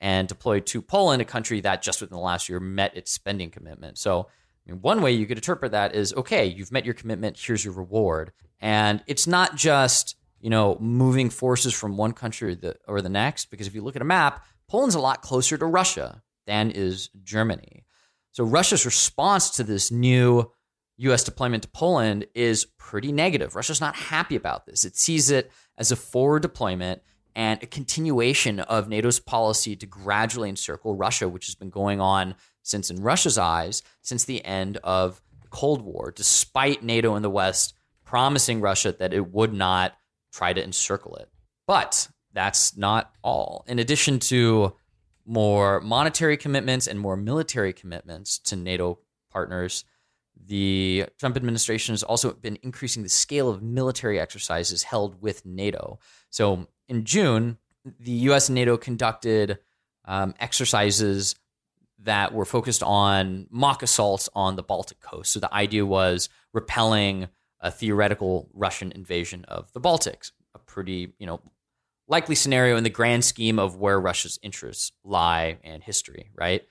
and deployed to Poland, a country that just within the last year met its spending commitment. So, I mean, one way you could interpret that is okay, you've met your commitment, here's your reward. And it's not just, you know, moving forces from one country or the, or the next, because if you look at a map, Poland's a lot closer to Russia than is Germany. So Russia's response to this new US deployment to Poland is pretty negative. Russia's not happy about this. It sees it as a forward deployment and a continuation of NATO's policy to gradually encircle Russia, which has been going on since, in Russia's eyes, since the end of the Cold War, despite NATO and the West promising Russia that it would not try to encircle it. But that's not all. In addition to more monetary commitments and more military commitments to NATO partners, the Trump administration has also been increasing the scale of military exercises held with NATO. So in June, the US and NATO conducted um, exercises that were focused on mock assaults on the Baltic coast. So the idea was repelling a theoretical Russian invasion of the Baltics, a pretty, you know, likely scenario in the grand scheme of where Russia's interests lie and history, right?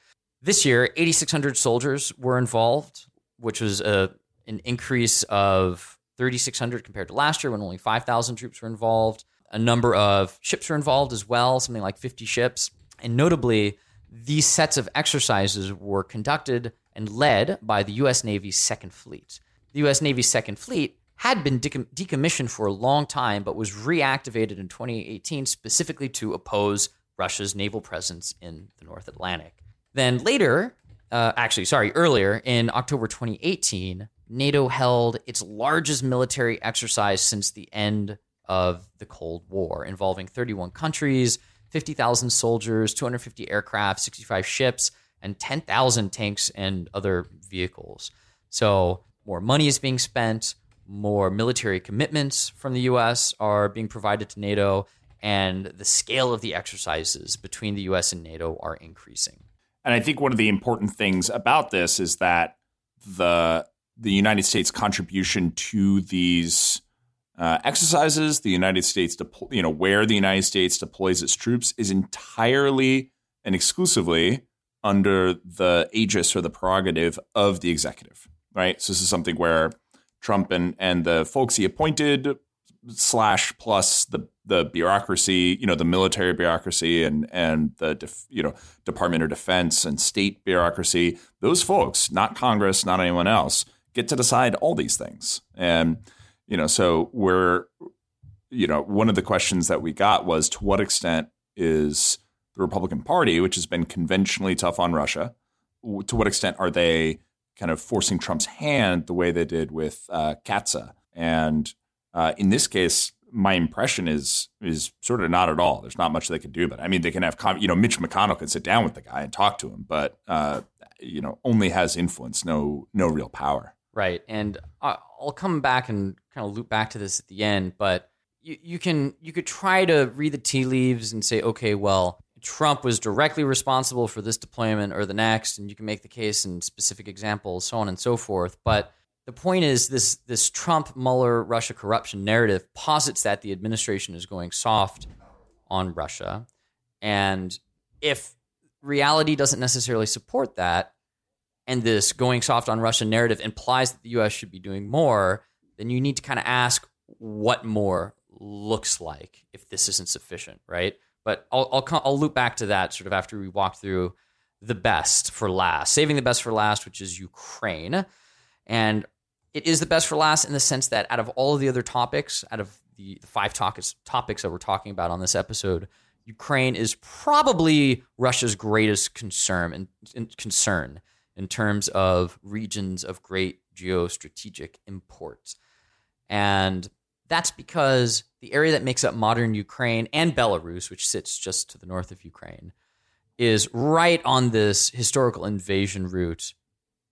This year, 8,600 soldiers were involved, which was a, an increase of 3,600 compared to last year when only 5,000 troops were involved. A number of ships were involved as well, something like 50 ships. And notably, these sets of exercises were conducted and led by the U.S. Navy's Second Fleet. The U.S. Navy's Second Fleet had been decommissioned for a long time, but was reactivated in 2018 specifically to oppose Russia's naval presence in the North Atlantic. Then later, uh, actually, sorry, earlier in October 2018, NATO held its largest military exercise since the end of the Cold War, involving 31 countries, 50,000 soldiers, 250 aircraft, 65 ships, and 10,000 tanks and other vehicles. So more money is being spent, more military commitments from the U.S. are being provided to NATO, and the scale of the exercises between the U.S. and NATO are increasing. And I think one of the important things about this is that the the United States contribution to these uh, exercises, the United States, you know, where the United States deploys its troops is entirely and exclusively under the aegis or the prerogative of the executive, right? So this is something where Trump and, and the folks he appointed slash plus the the bureaucracy, you know, the military bureaucracy and and the def, you know Department of Defense and state bureaucracy, those folks, not Congress, not anyone else, get to decide all these things. And you know, so we're you know, one of the questions that we got was to what extent is the Republican Party, which has been conventionally tough on Russia, to what extent are they kind of forcing Trump's hand the way they did with uh, CAATSA? And uh, in this case, my impression is is sort of not at all. There's not much they can do, but I mean, they can have you know Mitch McConnell can sit down with the guy and talk to him, but uh, you know only has influence, no no real power. Right, and I'll come back and kind of loop back to this at the end, but you, you can you could try to read the tea leaves and say, okay, well, Trump was directly responsible for this deployment or the next, and you can make the case in specific examples, so on and so forth, but the point is this this Trump Mueller Russia corruption narrative posits that the administration is going soft on Russia, and if reality doesn't necessarily support that, and this going soft on Russia narrative implies that the U.S. should be doing more, then you need to kind of ask what more looks like if this isn't sufficient, right? But I'll I'll, I'll loop back to that sort of after we walk through the best for last, saving the best for last, which is Ukraine. And it is the best for last in the sense that out of all of the other topics, out of the five topics topics that we're talking about on this episode, Ukraine is probably Russia's greatest concern and, and concern in terms of regions of great geostrategic import. And that's because the area that makes up modern Ukraine and Belarus, which sits just to the north of Ukraine, is right on this historical invasion route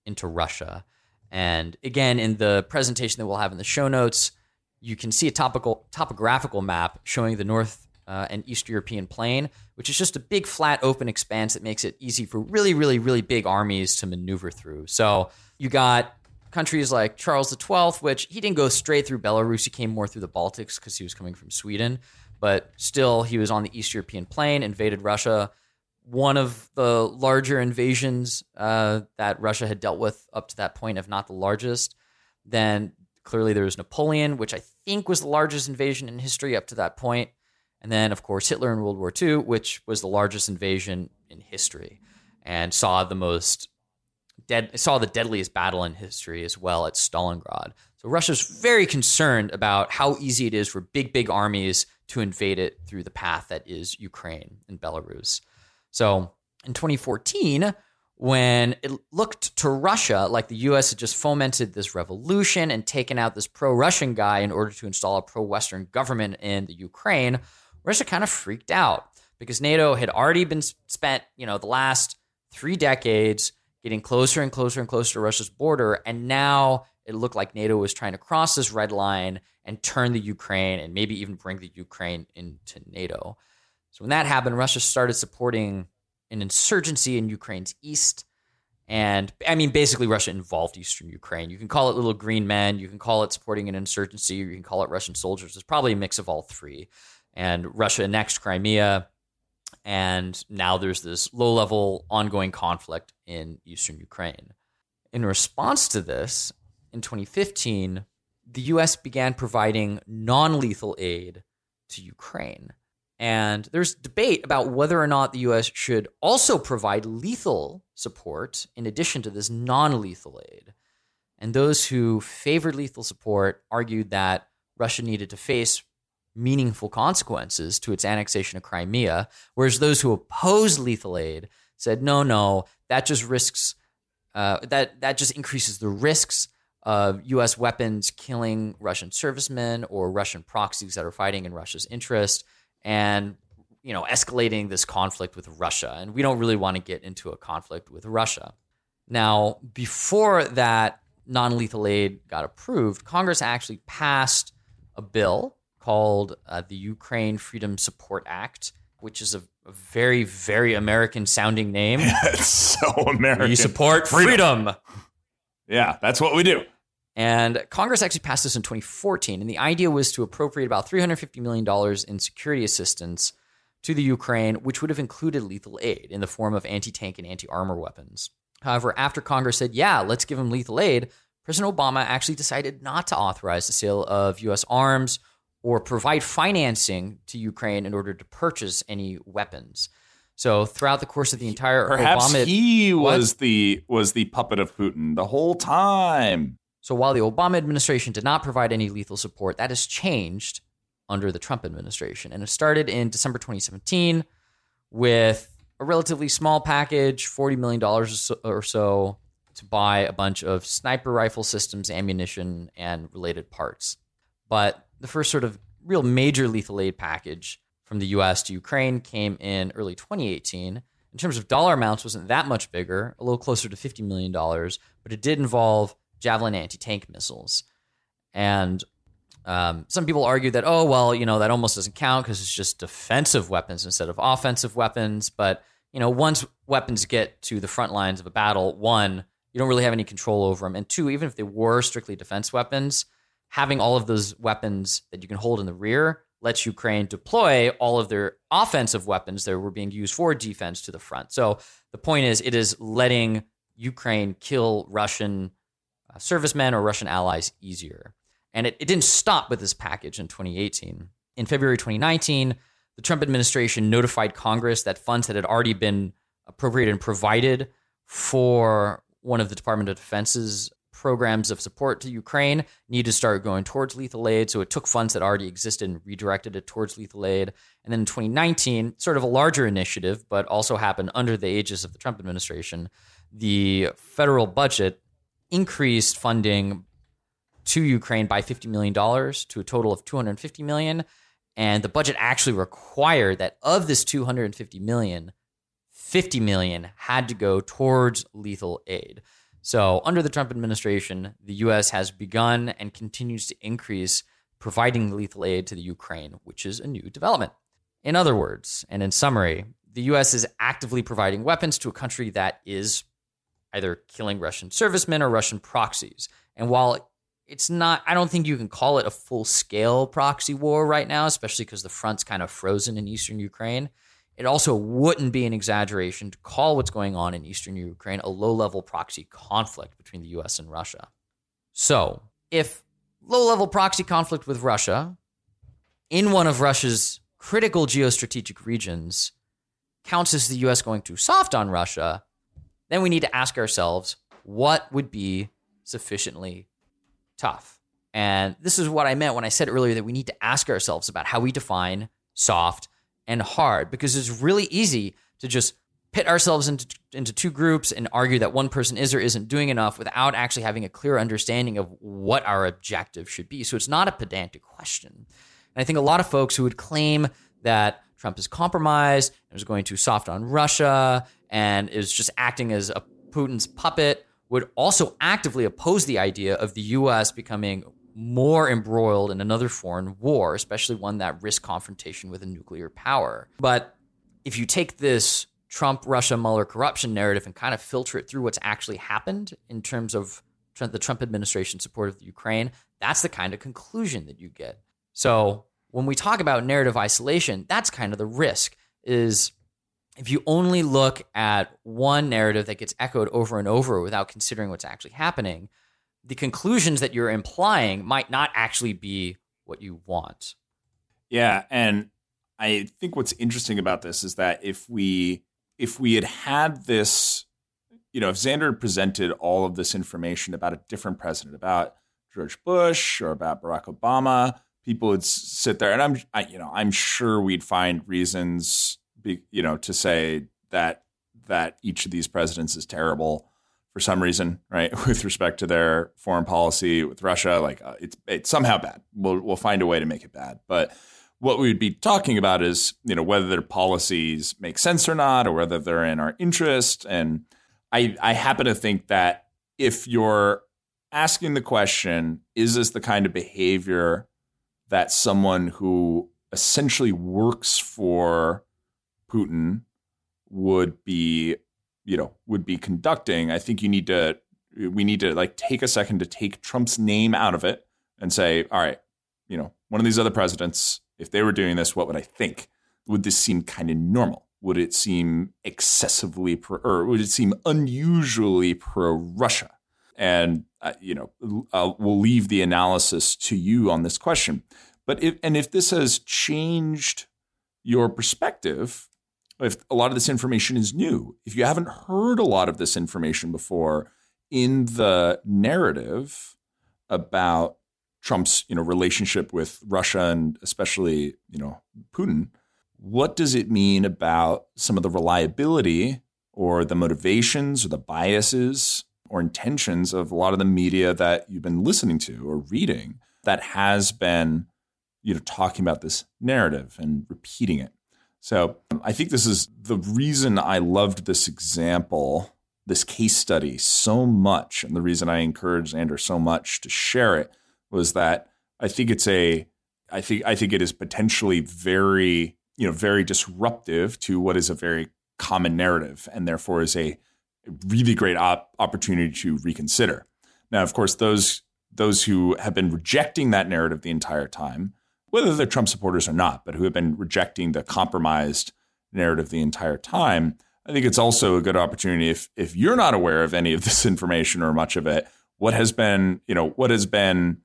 into Russia. And again, in the presentation that we'll have in the show notes, you can see a topical topographical map showing the North uh, and East European plain, which is just a big flat open expanse that makes it easy for really, really, really big armies to maneuver through. So you got countries like Charles XII, which he didn't go straight through Belarus; he came more through the Baltics because he was coming from Sweden. But still, he was on the East European plain, invaded Russia one of the larger invasions uh, that Russia had dealt with up to that point, if not the largest. Then clearly there was Napoleon, which I think was the largest invasion in history up to that point. And then, of course, Hitler in World War II, which was the largest invasion in history and saw the most dead, saw the deadliest battle in history as well at Stalingrad. So Russia's very concerned about how easy it is for big, big armies to invade it through the path that is Ukraine and Belarus. So in 2014, when it looked to Russia like the US had just fomented this revolution and taken out this pro Russian guy in order to install a pro Western government in the Ukraine, Russia kind of freaked out because NATO had already been spent, you know, the last three decades getting closer and closer and closer to Russia's border. And now it looked like NATO was trying to cross this red line and turn the Ukraine and maybe even bring the Ukraine into NATO. So when that happened, Russia started supporting an insurgency in Ukraine's east. And I mean, basically, Russia involved Eastern Ukraine. You can call it little green men, you can call it supporting an insurgency, or you can call it Russian soldiers. It's probably a mix of all three. And Russia annexed Crimea, and now there's this low level ongoing conflict in Eastern Ukraine. In response to this, in 2015, the US began providing non lethal aid to Ukraine. And there's debate about whether or not the US should also provide lethal support in addition to this non lethal aid. And those who favored lethal support argued that Russia needed to face meaningful consequences to its annexation of Crimea, whereas those who opposed lethal aid said, no, no, that just risks, uh, that, that just increases the risks of U.S. weapons killing Russian servicemen or Russian proxies that are fighting in Russia's interest and you know escalating this conflict with Russia and we don't really want to get into a conflict with Russia. Now, before that non-lethal aid got approved, Congress actually passed a bill called uh, the Ukraine Freedom Support Act, which is a, a very very American sounding name. it's so American. We support freedom. freedom. Yeah, that's what we do. And Congress actually passed this in 2014. And the idea was to appropriate about $350 million in security assistance to the Ukraine, which would have included lethal aid in the form of anti tank and anti armor weapons. However, after Congress said, yeah, let's give them lethal aid, President Obama actually decided not to authorize the sale of U.S. arms or provide financing to Ukraine in order to purchase any weapons. So throughout the course of the entire Perhaps Obama, he was the was the puppet of Putin the whole time. So while the Obama administration did not provide any lethal support, that has changed under the Trump administration. And it started in December 2017 with a relatively small package, $40 million or so, to buy a bunch of sniper rifle systems, ammunition, and related parts. But the first sort of real major lethal aid package from the US to Ukraine came in early 2018. In terms of dollar amounts, wasn't that much bigger, a little closer to $50 million, but it did involve Javelin anti tank missiles. And um, some people argue that, oh, well, you know, that almost doesn't count because it's just defensive weapons instead of offensive weapons. But, you know, once weapons get to the front lines of a battle, one, you don't really have any control over them. And two, even if they were strictly defense weapons, having all of those weapons that you can hold in the rear lets Ukraine deploy all of their offensive weapons that were being used for defense to the front. So the point is, it is letting Ukraine kill Russian uh, servicemen or Russian allies easier. And it, it didn't stop with this package in 2018. In February 2019, the Trump administration notified Congress that funds that had already been appropriated and provided for one of the Department of Defense's programs of support to Ukraine need to start going towards lethal aid. So it took funds that already existed and redirected it towards lethal aid. And then in 2019, sort of a larger initiative, but also happened under the aegis of the Trump administration, the federal budget increased funding to Ukraine by $50 million to a total of 250 million. And the budget actually required that of this $250 million, 50 million had to go towards lethal aid. So, under the Trump administration, the US has begun and continues to increase providing lethal aid to the Ukraine, which is a new development. In other words, and in summary, the US is actively providing weapons to a country that is either killing Russian servicemen or Russian proxies. And while it's not, I don't think you can call it a full scale proxy war right now, especially because the front's kind of frozen in eastern Ukraine. It also wouldn't be an exaggeration to call what's going on in eastern Ukraine a low level proxy conflict between the US and Russia. So, if low level proxy conflict with Russia in one of Russia's critical geostrategic regions counts as the US going too soft on Russia, then we need to ask ourselves what would be sufficiently tough. And this is what I meant when I said earlier that we need to ask ourselves about how we define soft and hard because it's really easy to just pit ourselves into, into two groups and argue that one person is or isn't doing enough without actually having a clear understanding of what our objective should be. So it's not a pedantic question. And I think a lot of folks who would claim that Trump is compromised and is going too soft on Russia and is just acting as a Putin's puppet would also actively oppose the idea of the US becoming more embroiled in another foreign war, especially one that risks confrontation with a nuclear power. But if you take this Trump, Russia, Mueller corruption narrative and kind of filter it through what's actually happened in terms of the Trump administration support of the Ukraine, that's the kind of conclusion that you get. So when we talk about narrative isolation, that's kind of the risk is if you only look at one narrative that gets echoed over and over without considering what's actually happening, the conclusions that you're implying might not actually be what you want. Yeah, and I think what's interesting about this is that if we if we had had this, you know, if Xander presented all of this information about a different president, about George Bush or about Barack Obama, people would sit there, and I'm, I, you know, I'm sure we'd find reasons, be, you know, to say that that each of these presidents is terrible for some reason, right? With respect to their foreign policy with Russia, like uh, it's it's somehow bad. We'll we'll find a way to make it bad. But what we would be talking about is, you know, whether their policies make sense or not, or whether they're in our interest. And I I happen to think that if you're asking the question, is this the kind of behavior that someone who essentially works for Putin would be you know would be conducting i think you need to we need to like take a second to take Trump's name out of it and say, all right, you know, one of these other presidents, if they were doing this, what would I think? Would this seem kind of normal? Would it seem excessively pro, or would it seem unusually pro Russia? And uh, you know, uh, we'll leave the analysis to you on this question. But if and if this has changed your perspective, if a lot of this information is new, if you haven't heard a lot of this information before in the narrative about Trump's you know relationship with Russia and especially you know Putin, what does it mean about some of the reliability or the motivations or the biases or intentions of a lot of the media that you've been listening to or reading that has been you know talking about this narrative and repeating it so um, i think this is the reason i loved this example this case study so much and the reason i encouraged Xander so much to share it was that i think it's a i think i think it is potentially very you know very disruptive to what is a very common narrative and therefore is a really great op- opportunity to reconsider. Now, of course, those those who have been rejecting that narrative the entire time, whether they're Trump supporters or not, but who have been rejecting the compromised narrative the entire time, I think it's also a good opportunity if if you're not aware of any of this information or much of it, what has been, you know, what has been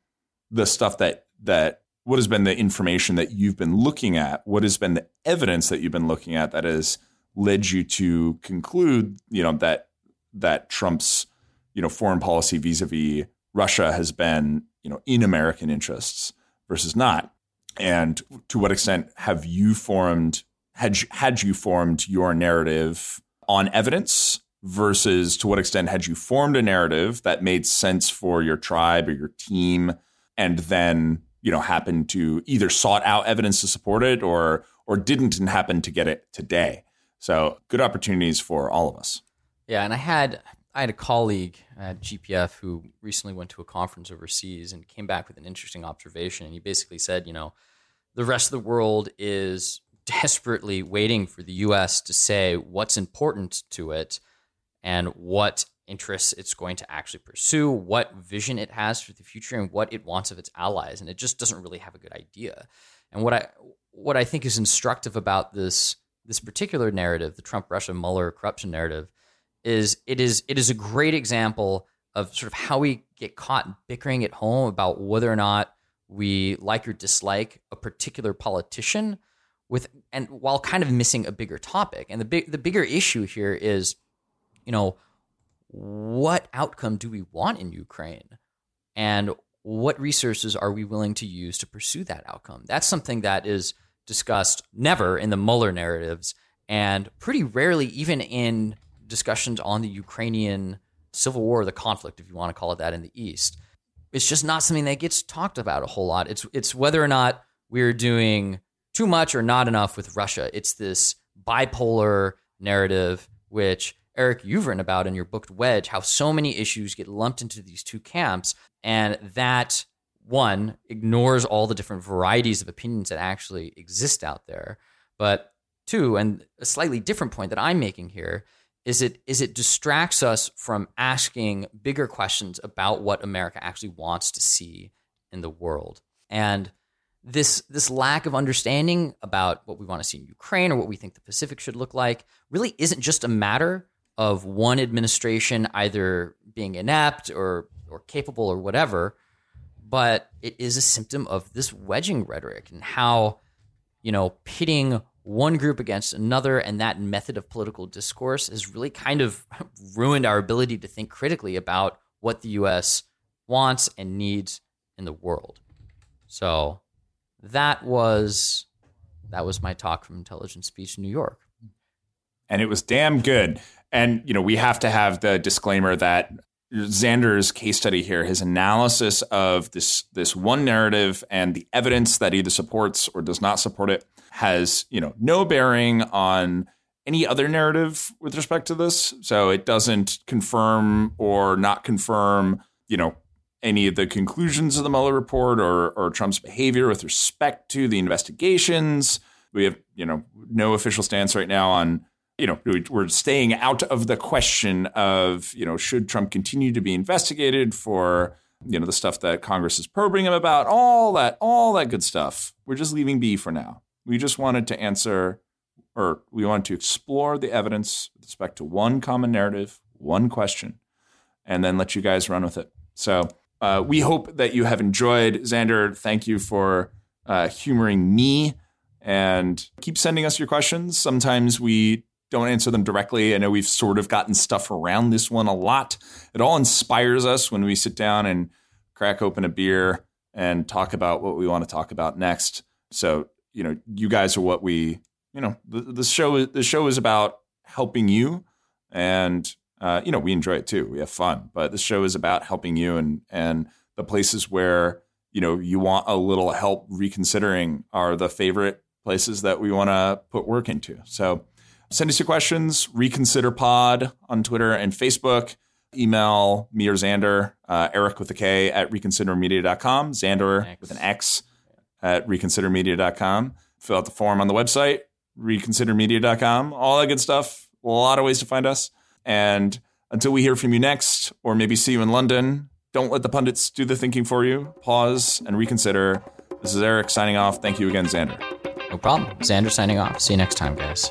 the stuff that that what has been the information that you've been looking at? What has been the evidence that you've been looking at that has led you to conclude, you know, that that Trump's you know foreign policy vis-a-vis Russia has been you know in American interests versus not, and to what extent have you formed had you, had you formed your narrative on evidence versus to what extent had you formed a narrative that made sense for your tribe or your team and then you know happened to either sought out evidence to support it or or didn't and happened to get it today? So good opportunities for all of us. Yeah, and I had I had a colleague at GPF who recently went to a conference overseas and came back with an interesting observation. And he basically said, you know, the rest of the world is desperately waiting for the U.S. to say what's important to it and what interests it's going to actually pursue, what vision it has for the future, and what it wants of its allies. And it just doesn't really have a good idea. And what I what I think is instructive about this this particular narrative, the Trump Russia Mueller corruption narrative, is it is it is a great example of sort of how we get caught bickering at home about whether or not we like or dislike a particular politician with and while kind of missing a bigger topic. And the big the bigger issue here is, you know, what outcome do we want in Ukraine? And what resources are we willing to use to pursue that outcome? That's something that is discussed never in the Mueller narratives and pretty rarely even in discussions on the Ukrainian civil war, the conflict, if you want to call it that, in the East. It's just not something that gets talked about a whole lot. It's it's whether or not we're doing too much or not enough with Russia. It's this bipolar narrative, which Eric, you've written about in your book Wedge, how so many issues get lumped into these two camps, and that one ignores all the different varieties of opinions that actually exist out there. But two, and a slightly different point that I'm making here is it is it distracts us from asking bigger questions about what America actually wants to see in the world. And this this lack of understanding about what we want to see in Ukraine or what we think the Pacific should look like really isn't just a matter of one administration either being inept or or capable or whatever, but it is a symptom of this wedging rhetoric and how you know pitting one group against another, and that method of political discourse has really kind of ruined our ability to think critically about what the U.S. wants and needs in the world. So that was that was my talk from Intelligence Speech in New York, and it was damn good. And you know, we have to have the disclaimer that Xander's case study here, his analysis of this this one narrative and the evidence that either supports or does not support it has, you know, no bearing on any other narrative with respect to this. So it doesn't confirm or not confirm, you know, any of the conclusions of the Mueller report or, or Trump's behavior with respect to the investigations. We have, you know, no official stance right now on you know, we're staying out of the question of, you know, should Trump continue to be investigated for, you know, the stuff that Congress is probing him about, all that, all that good stuff. We're just leaving B for now. We just wanted to answer, or we wanted to explore the evidence with respect to one common narrative, one question, and then let you guys run with it. So uh, we hope that you have enjoyed. Xander, thank you for uh, humoring me and keep sending us your questions. Sometimes we don't answer them directly. I know we've sort of gotten stuff around this one a lot. It all inspires us when we sit down and crack open a beer and talk about what we want to talk about next. So, you know, you guys are what we, you know, the, the show the show is about helping you and uh, you know, we enjoy it too. We have fun, but the show is about helping you and and the places where you know you want a little help reconsidering are the favorite places that we want to put work into. So Send us your questions, reconsider pod on Twitter and Facebook. Email me or Xander, uh, Eric with a K at reconsidermedia.com, Xander X. with an X at reconsidermedia.com. Fill out the form on the website, reconsidermedia.com, all that good stuff. A lot of ways to find us. And until we hear from you next, or maybe see you in London, don't let the pundits do the thinking for you. Pause and reconsider. This is Eric signing off. Thank you again, Xander. No problem. Xander signing off. See you next time, guys.